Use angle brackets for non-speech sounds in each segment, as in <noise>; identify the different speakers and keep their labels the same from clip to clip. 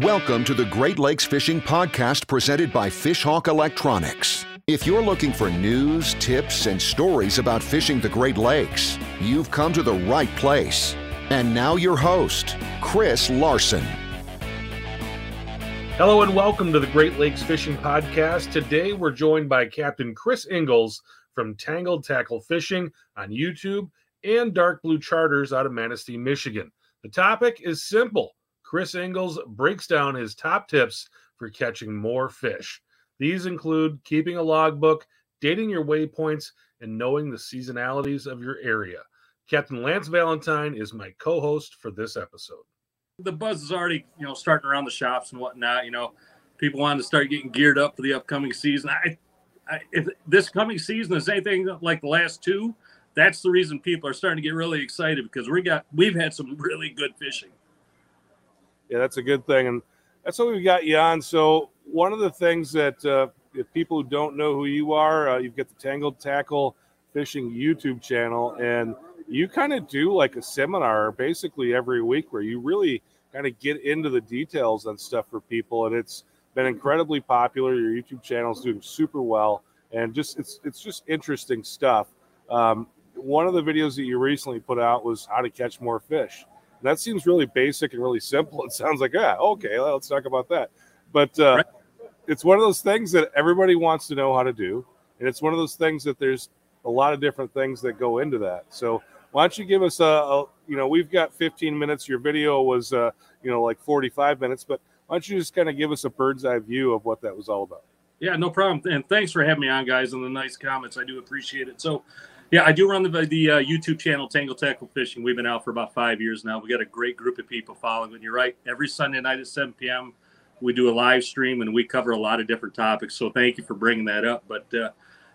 Speaker 1: Welcome to the Great Lakes Fishing Podcast presented by Fishhawk Electronics. If you're looking for news, tips, and stories about fishing the Great Lakes, you've come to the right place. And now, your host, Chris Larson.
Speaker 2: Hello and welcome to the Great Lakes Fishing Podcast. Today we're joined by Captain Chris Ingalls from Tangled Tackle Fishing on YouTube and Dark Blue Charters out of Manistee, Michigan. The topic is simple Chris Ingalls breaks down his top tips for catching more fish. These include keeping a logbook, dating your waypoints, and knowing the seasonalities of your area. Captain Lance Valentine is my co host for this episode.
Speaker 3: The buzz is already, you know, starting around the shops and whatnot. You know, people wanting to start getting geared up for the upcoming season. I, I, if this coming season is anything like the last two, that's the reason people are starting to get really excited because we got we've had some really good fishing
Speaker 4: yeah, that's a good thing, and that's what we've got you on. So one of the things that uh, if people who don't know who you are, uh, you've got the Tangled Tackle Fishing YouTube channel, and you kind of do like a seminar basically every week where you really kind of get into the details on stuff for people, and it's been incredibly popular. Your YouTube channel is doing super well, and just it's it's just interesting stuff. Um, one of the videos that you recently put out was how to catch more fish that seems really basic and really simple. <laughs> It sounds like, yeah, okay, let's talk about that. But uh, right. it's one of those things that everybody wants to know how to do. And it's one of those things that there's a lot of different things that go into that. So why don't you give us a, a you know, we've got 15 minutes. Your video was, uh, you know, like 45 minutes, but why don't you just kind of give us a bird's eye view of what that was all about?
Speaker 3: Yeah, no problem. And thanks for having me on, guys, and the nice comments. I do appreciate it. So, yeah, I do run the the uh, YouTube channel Tangled Tackle Fishing. We've been out for about five years now. We got a great group of people following. And you're right, every Sunday night at 7 p.m. we do a live stream and we cover a lot of different topics. So thank you for bringing that up. But uh,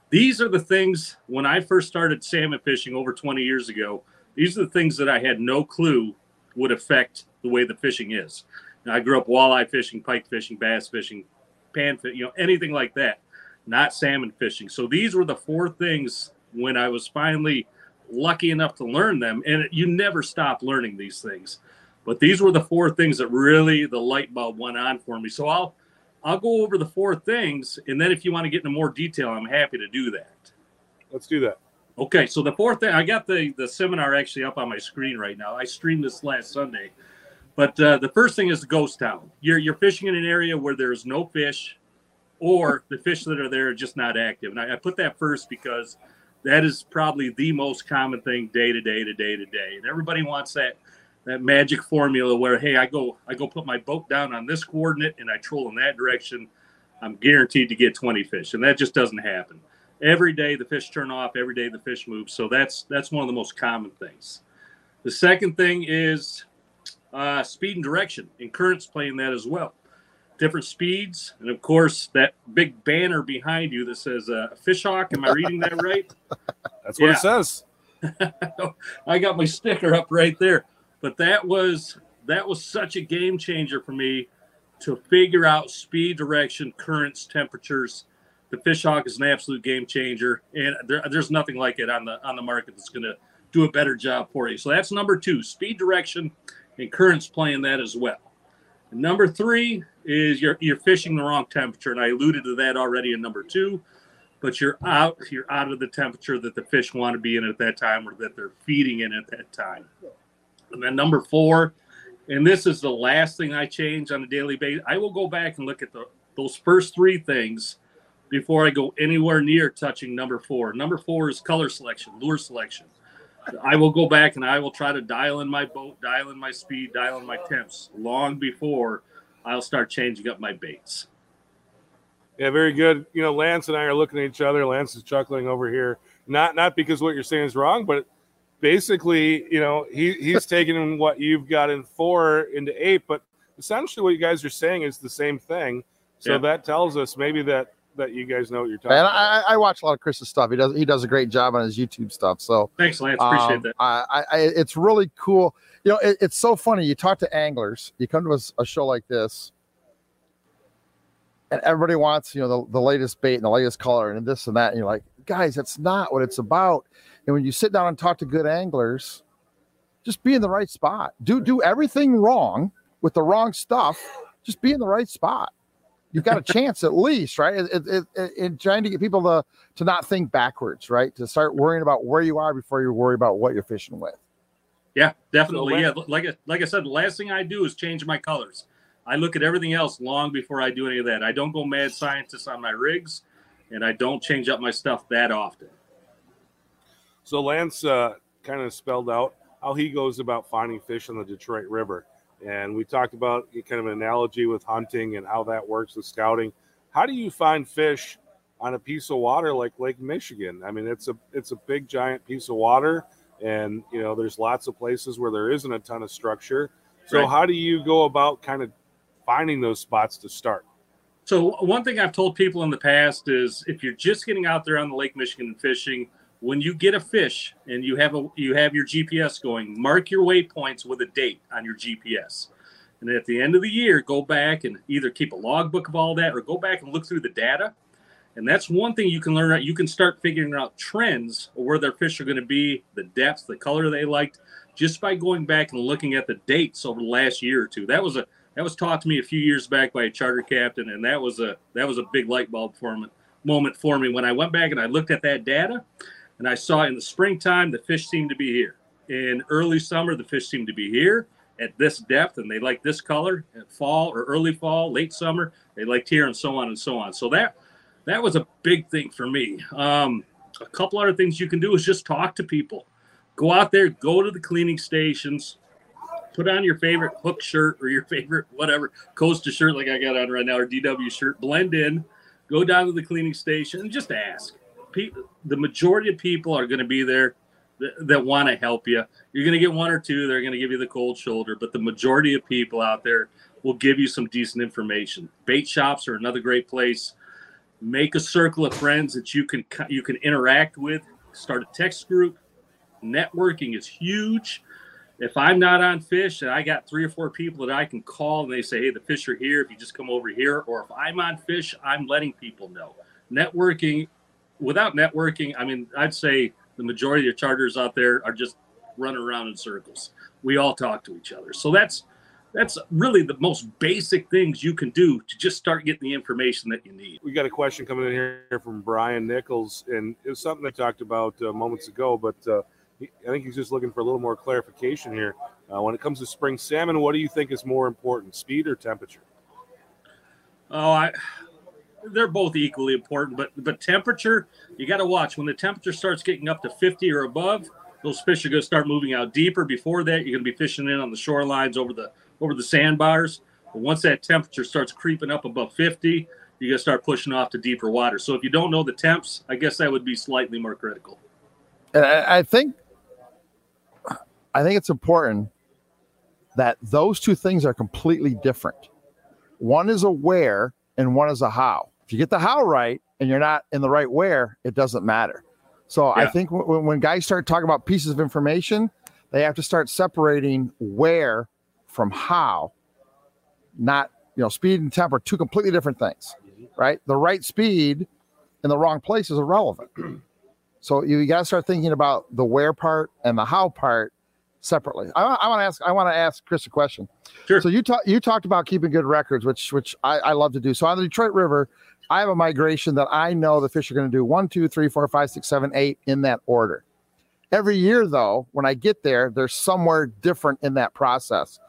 Speaker 3: these are the things when I first started salmon fishing over 20 years ago. These are the things that I had no clue would affect the way the fishing is. Now, I grew up walleye fishing, pike fishing, bass fishing, pan you know, anything like that, not salmon fishing. So these were the four things when I was finally lucky enough to learn them. And you never stop learning these things. But these were the four things that really the light bulb went on for me. So I'll I'll go over the four things, and then if you want to get into more detail, I'm happy to do that.
Speaker 4: Let's do that.
Speaker 3: Okay, so the fourth thing I got the the seminar actually up on my screen right now. I streamed this last Sunday, but uh, the first thing is ghost town. You're you're fishing in an area where there's no fish, or the fish that are there are just not active. And I, I put that first because that is probably the most common thing day to day to day to day. And everybody wants that that magic formula where hey, I go I go put my boat down on this coordinate and I troll in that direction. I'm guaranteed to get 20 fish, and that just doesn't happen. Every day the fish turn off. Every day the fish move. So that's that's one of the most common things. The second thing is uh, speed and direction, and currents playing that as well different speeds, and of course that big banner behind you that says uh, "Fishhawk." Am I reading that right? <laughs>
Speaker 4: That's what it says. <laughs>
Speaker 3: I got my sticker up right there. But that was that was such a game changer for me to figure out speed, direction, currents, temperatures. The Fishhawk is an absolute game changer, and there, there's nothing like it on the on the market that's going to do a better job for you. So that's number two: speed, direction, and currents playing that as well. Number three is you're you're fishing the wrong temperature, and I alluded to that already in number two. But you're out you're out of the temperature that the fish want to be in at that time, or that they're feeding in at that time. And then number four, and this is the last thing I change on a daily basis. I will go back and look at the those first three things before I go anywhere near touching number four. Number four is color selection, lure selection. I will go back and I will try to dial in my boat, dial in my speed, dial in my temps long before I'll start changing up my baits.
Speaker 4: Yeah, very good. You know, Lance and I are looking at each other. Lance is chuckling over here, not not because what you're saying is wrong, but basically, you know, he he's <laughs> taking what you've got in four into eight, but essentially what you guys are saying is the same thing. So yeah. that tells us maybe that that you guys know what you're talking. About.
Speaker 5: And
Speaker 4: I,
Speaker 5: I, watch a lot of Chris's stuff. He does he does a great job on his YouTube stuff. So
Speaker 3: thanks, Lance. Appreciate um, that.
Speaker 5: I, I, it's really cool. You know, it, it's so funny. You talk to anglers. You come to a, a, show like this, and everybody wants you know the, the latest bait and the latest color and this and that. And you're like, guys, that's not what it's about. And when you sit down and talk to good anglers, just be in the right spot. Do do everything wrong with the wrong stuff just be in the right spot. You've got a chance at least, right? It, it, it, in trying to get people to to not think backwards, right? To start worrying about where you are before you worry about what you're fishing with.
Speaker 3: Yeah, definitely. yeah, like I, like I said, the last thing I do is change my colors. I look at everything else long before I do any of that. I don't go mad scientist on my rigs, and I don't change up my stuff that often.
Speaker 4: So Lance uh, kind of spelled out how he goes about finding fish on the Detroit River, and we talked about kind of an analogy with hunting and how that works with scouting. How do you find fish on a piece of water like Lake Michigan? I mean, it's a it's a big giant piece of water and you know there's lots of places where there isn't a ton of structure so right. how do you go about kind of finding those spots to start
Speaker 3: so one thing i've told people in the past is if you're just getting out there on the lake michigan and fishing when you get a fish and you have a you have your gps going mark your waypoints with a date on your gps and at the end of the year go back and either keep a logbook of all that or go back and look through the data and that's one thing you can learn. You can start figuring out trends or where their fish are going to be, the depth, the color they liked, just by going back and looking at the dates over the last year or two. That was a that was taught to me a few years back by a charter captain, and that was a that was a big light bulb for me, moment for me when I went back and I looked at that data, and I saw in the springtime the fish seemed to be here. In early summer, the fish seemed to be here at this depth, and they like this color. At fall or early fall, late summer, they liked here, and so on and so on. So that that was a big thing for me. Um, a couple other things you can do is just talk to people. Go out there, go to the cleaning stations, put on your favorite hook shirt or your <laughs> favorite whatever Costa shirt like I got on right now or DW shirt. Blend in, go down to the cleaning station and just ask. The majority of people are going to be there that, that want to help you. You're going to get one or two. They're going to give you the cold shoulder, but the majority of people out there will give you some decent information. Bait shops are another great place make a circle of friends that you can you can interact with start a text group networking is huge if i'm not on fish and i got three or four people that i can call and they say hey the fish are here if you just come over here or if i'm on fish i'm letting people know networking without networking i mean i'd say the majority of charters out there are just running around in circles we all talk to each other so that's that's really the most basic things you can do to just start getting the information that you need.
Speaker 4: We got a question coming in here from Brian Nichols, and it was something I talked about uh, moments ago, but uh, he, I think he's just looking for a little more clarification here. Uh, when it comes to spring salmon, what do you think is more important, speed or temperature?
Speaker 3: Oh, I, they're both equally important, but but temperature you got to watch when the temperature starts getting up to 50 or above. Those fish are going to start moving out deeper. Before that, you're going to be fishing in on the shorelines over the over the sandbars. But once that temperature starts creeping up above 50, you're going to start pushing off to deeper water. So if you don't know the temps, I guess that would be slightly more critical.
Speaker 5: And I think I think it's important that those two things are completely different. One is a where and one is a how. If you get the how right and you're not in the right where, it doesn't matter. So yeah. I think w- when guys start talking about pieces of information, they have to start separating where from how, not you know, speed and tempo are two completely different things, right? The right speed in the wrong place is irrelevant. <clears throat> so you, you got to start thinking about the where part and the how part separately. I, I want to ask. I want to ask Chris a question.
Speaker 3: Sure.
Speaker 5: So you talked you talked about keeping good records, which which I, I love to do. So on the Detroit River, I have a migration that I know the fish are going to do one, two, three, four, five, six, seven, eight in that order. Every year, though, when I get there, they're somewhere different in that process.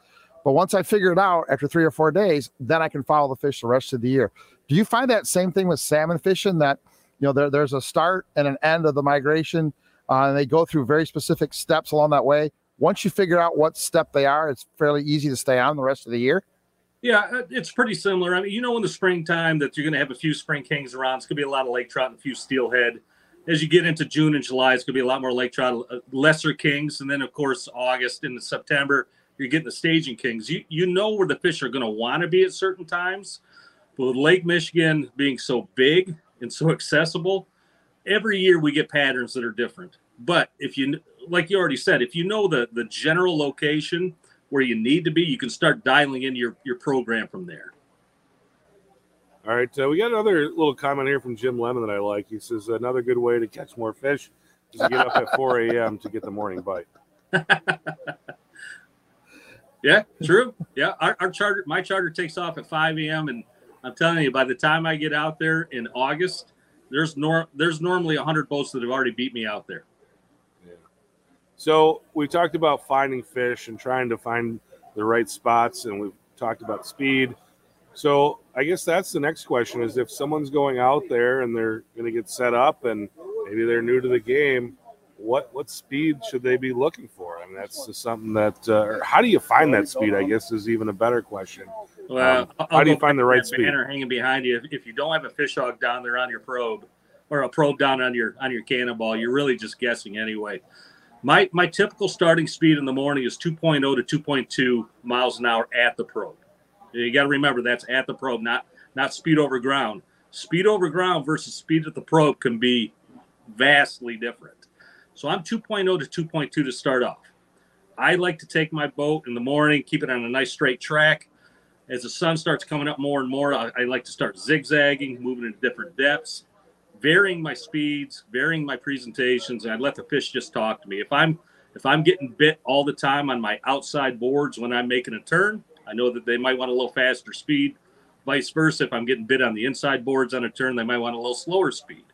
Speaker 5: But once I figure it out after three or four days, then I can follow the fish the rest of the year. Do you find that same thing with salmon fishing that you know there, there's a start and an end of the migration, uh, and they go through very specific steps along that way? Once you figure out what step they are, it's fairly easy to stay on the rest of the year.
Speaker 3: Yeah, uh, it's pretty similar. I mean, you know, in the springtime that you're going to have a few spring kings around. It's going to be a lot of lake trout and a few steelhead. As you get into June and July, it's going to be a lot more lake trout, uh, lesser kings, and then of course August and September you're getting the staging kings. You you know where the fish are going to want to be at certain times. But with Lake Michigan being so big and so accessible, every year we get patterns that are different. But if you like you already said, if you know the the general location where you need to be, you can start dialing in your your program from there.
Speaker 4: All right, uh, we got another little comment here from Jim Lemon that I like. He says another good way to catch more fish is to get up at <laughs> 4 a.m. to get the morning bite. <laughs>
Speaker 3: Yeah, true. Yeah, our, our charter, my charter takes off at 5 a.m. and I'm telling you, by the time I get out there in August, there's nor there's normally 100 boats that have already beat me out there.
Speaker 4: So we talked about finding fish and trying to find the right spots, and we've talked about speed. So I guess that's the next question: is if someone's going out there and they're going to get set up, and maybe they're new to the game, what what speed should they be looking for? I mean, that's just something that. Uh, or how do you find that speed? I guess is even a better question.
Speaker 3: Well,
Speaker 4: um, how do you find the right speed?
Speaker 3: Banner hanging behind you. If, if you don't have a Fishhawk down there on your probe, or a probe down on your on your cannonball, you're really just guessing anyway. My my typical starting speed in the morning is 2.0 to 2.2 miles an hour at the probe. You got to remember that's at the probe, not not speed over ground. Speed over ground versus speed at the probe can be vastly different. So I'm 2.0 to 2.2 to start off. I like to take my boat in the morning, keep it on a nice straight track, as the sun starts coming up more and more, I, I like to start zigzagging, moving into different depths, varying my speeds, varying my presentations, and I let the fish just talk to me. If I'm if I'm getting bit all the time on my outside boards when I'm making a turn, I know that they might want a little faster speed. Vice versa, if I'm getting bit on the inside boards on a turn, they might want a little slower speed.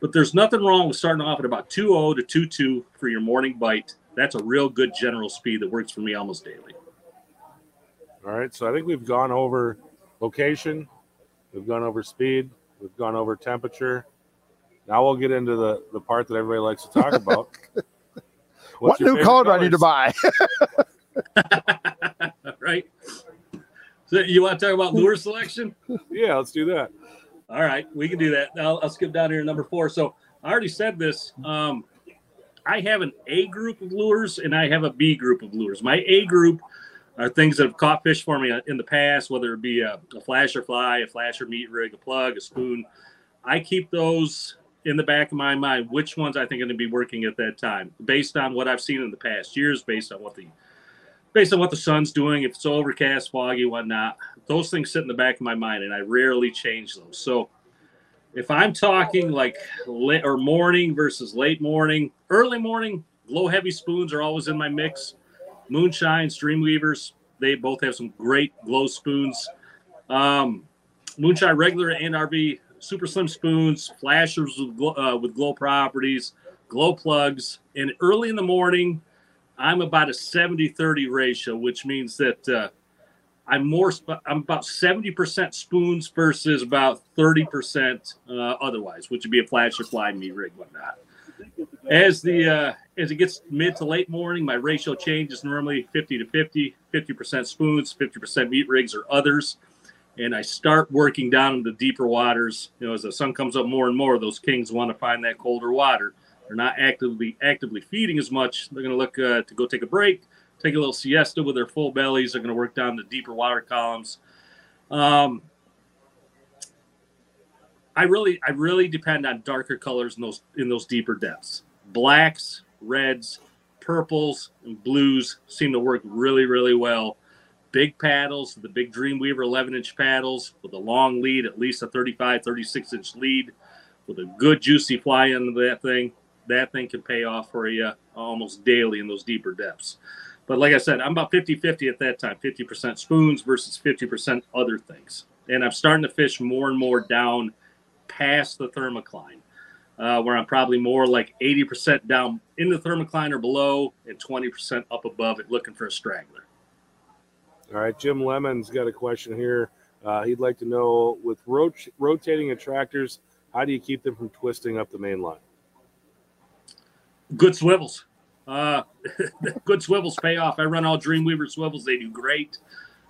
Speaker 3: But there's nothing wrong with starting off at about 2.0 to 2.2 for your morning bite. That's a real good general speed that works for me almost daily.
Speaker 4: All right. So I think we've gone over location, we've gone over speed, we've gone over temperature. Now we'll get into the, the part that everybody likes to talk about. <laughs>
Speaker 5: what new color do I need to buy? <laughs> <laughs>
Speaker 3: right. So you want to talk about lure selection?
Speaker 4: Yeah, let's do that.
Speaker 3: All right, we can do that. I'll, I'll skip down here to number four. So I already said this. Um, I have an A group of lures and I have a B group of lures. My A group are things that have caught fish for me in the past, whether it be a, a flasher fly, a flasher meat rig, a plug, a spoon. I keep those in the back of my mind, which ones I think are going to be working at that time, based on what I've seen in the past years, based on what the based on what the sun's doing, if it's overcast, foggy, whatnot. Those things sit in the back of my mind, and I rarely change them. So if I'm talking like late or morning versus late morning, early morning, low heavy spoons are always in my mix. Moonshines, Dreamweavers, they both have some great glow spoons. Um, Moonshine regular and RV super slim spoons, flashers with glow, uh, with glow properties, glow plugs. And early in the morning, I'm about a 70 30 ratio, which means that uh, I'm more, I'm about 70% spoons versus about 30% uh, otherwise, which would be a flasher fly, meat rig, whatnot. As the uh, as it gets mid to late morning, my ratio changes normally 50 to 50, 50% spoons, 50% meat rigs or others. And I start working down into deeper waters. You know, as the sun comes up more and more, those kings want to find that colder water. They're not actively actively feeding as much. They're going to look uh, to go take a break, take a little siesta with their full bellies. They're going to work down the deeper water columns. Um, I really, I really depend on darker colors in those in those deeper depths. Blacks, reds, purples, and blues seem to work really, really well. Big paddles, the big Dreamweaver 11 inch paddles with a long lead, at least a 35, 36 inch lead, with a good juicy fly into that thing. That thing can pay off for you almost daily in those deeper depths. But like I said, I'm about 50 50 at that time 50% spoons versus 50% other things. And I'm starting to fish more and more down past the thermocline, uh, where I'm probably more like 80% down in the thermocline or below and 20% up above it looking for a straggler.
Speaker 4: All right, Jim Lemon's got a question here. Uh, he'd like to know with rot- rotating attractors, how do you keep them from twisting up the main line?
Speaker 3: Good swivels. Uh, <laughs> good swivels pay off. I run all Dreamweaver swivels. They do great.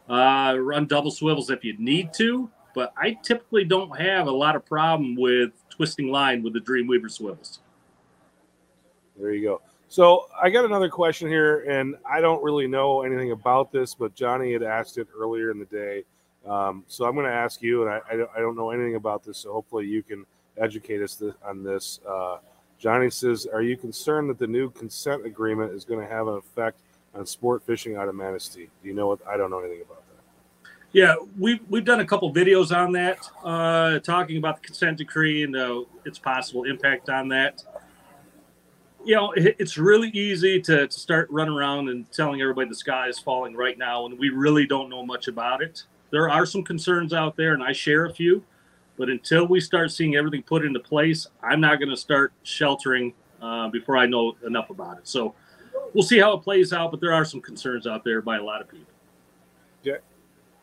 Speaker 3: Uh, run double swivels if you need to but I typically don't have a lot of problem with twisting line with the Dreamweaver swivels.
Speaker 4: There you go. So I got another question here, and I don't really know anything about this, but Johnny had asked it earlier in the day. Um, so I'm going to ask you, and I, I, don't know anything about this, so hopefully you can educate us on this. Uh, Johnny says, "Are you concerned that the new consent agreement is going to have an effect on sport fishing out of Manistee?" Do you know what? I don't know anything about. That.
Speaker 3: Yeah, we've we've done a couple videos on that, uh, talking about the consent decree and uh, its possible impact on that. You know, it's really easy to, to start running around and telling everybody the sky is falling right now, and we really don't know much about it. There are some concerns out there, and I share a few. But until we start seeing everything put into place, I'm not going to start sheltering uh, before I know enough about it. So we'll see how it plays out. But there are some concerns out there by a lot of people.
Speaker 4: Yeah.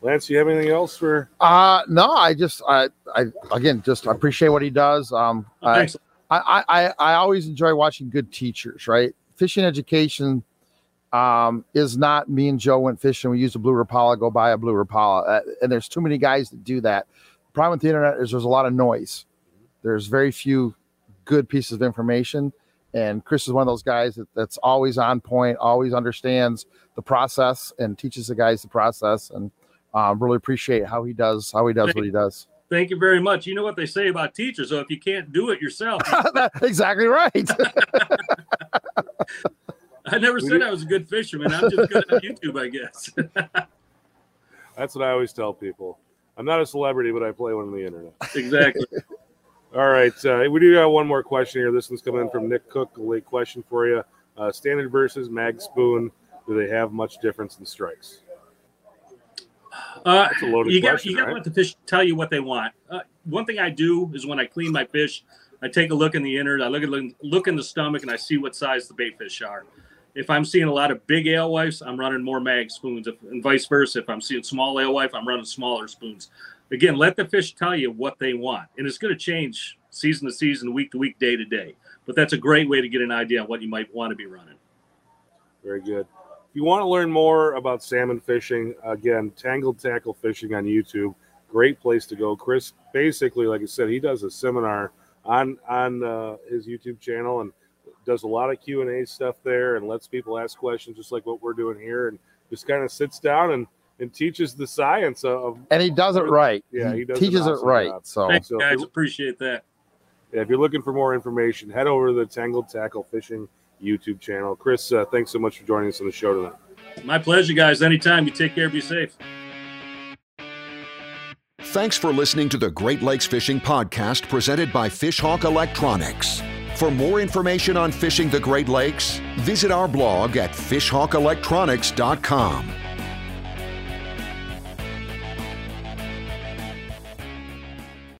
Speaker 4: Lance, you have anything else for?
Speaker 5: Uh no, I just I I again just appreciate what he does. Um, I, I, I I always enjoy watching good teachers. Right, fishing education um, is not me and Joe went fishing. We used a blue Rapala, go buy a blue Rapala, uh, and there's too many guys that do that The problem with the internet is there's a lot of noise. There's very few good pieces of information. And Chris is one of those guys that, that's always on point, always understands the process and teaches the guys the process. And um, really appreciate how he does how he does what he does.
Speaker 3: Thank you very much. You know what they say about teachers, so if you can't do it yourself, <laughs> That's
Speaker 5: exactly right. <laughs>
Speaker 3: I never said I was a good fisherman. I'm just good at YouTube, I guess. <laughs>
Speaker 4: That's what I always tell people. I'm not a celebrity, but I play one on the internet.
Speaker 3: Exactly.
Speaker 4: All right. Uh, we do have one more question here. This one's coming in from Nick Cook. A late question for you. Uh, standard versus mag spoon. Do they have much difference in strikes?
Speaker 3: Uh, you got you got to let the fish tell you what they want. Uh, one thing I do is when I clean my fish, I take a look in the innard. I look at look in the stomach, and I see what size the bait fish are. If I'm seeing a lot of big alewives, I'm running more mag spoons, if, and vice versa. If I'm seeing small alewife, I'm running smaller spoons. Again, let the fish tell you what they want, and it's going to change season to season, week to week, day to day. But that's a great way to get an idea on what you might want to be running.
Speaker 4: Very good. If you want to learn more about salmon fishing, again, Tangled Tackle Fishing on YouTube, great place to go. Chris, basically, like I said, he does a seminar on on uh, his YouTube channel, and does a lot of Q and A stuff there and lets people ask questions just like what we're doing here and just kind of sits down and and teaches the science of
Speaker 5: and he does it right.
Speaker 4: Yeah, he,
Speaker 5: he teaches awesome it right. Job.
Speaker 3: So, Thanks, so guys, appreciate that.
Speaker 4: Yeah, if you're looking for more information, head over to the Tangled Tackle Fishing YouTube channel. Chris, uh, thanks so much for joining us on the show tonight.
Speaker 3: My pleasure, guys. Anytime. You take care. Be safe.
Speaker 1: Thanks for listening to the Great Lakes Fishing Podcast presented by Fishhawk Electronics. For more information on fishing the Great Lakes, visit our blog at fishhawkelectronics.com.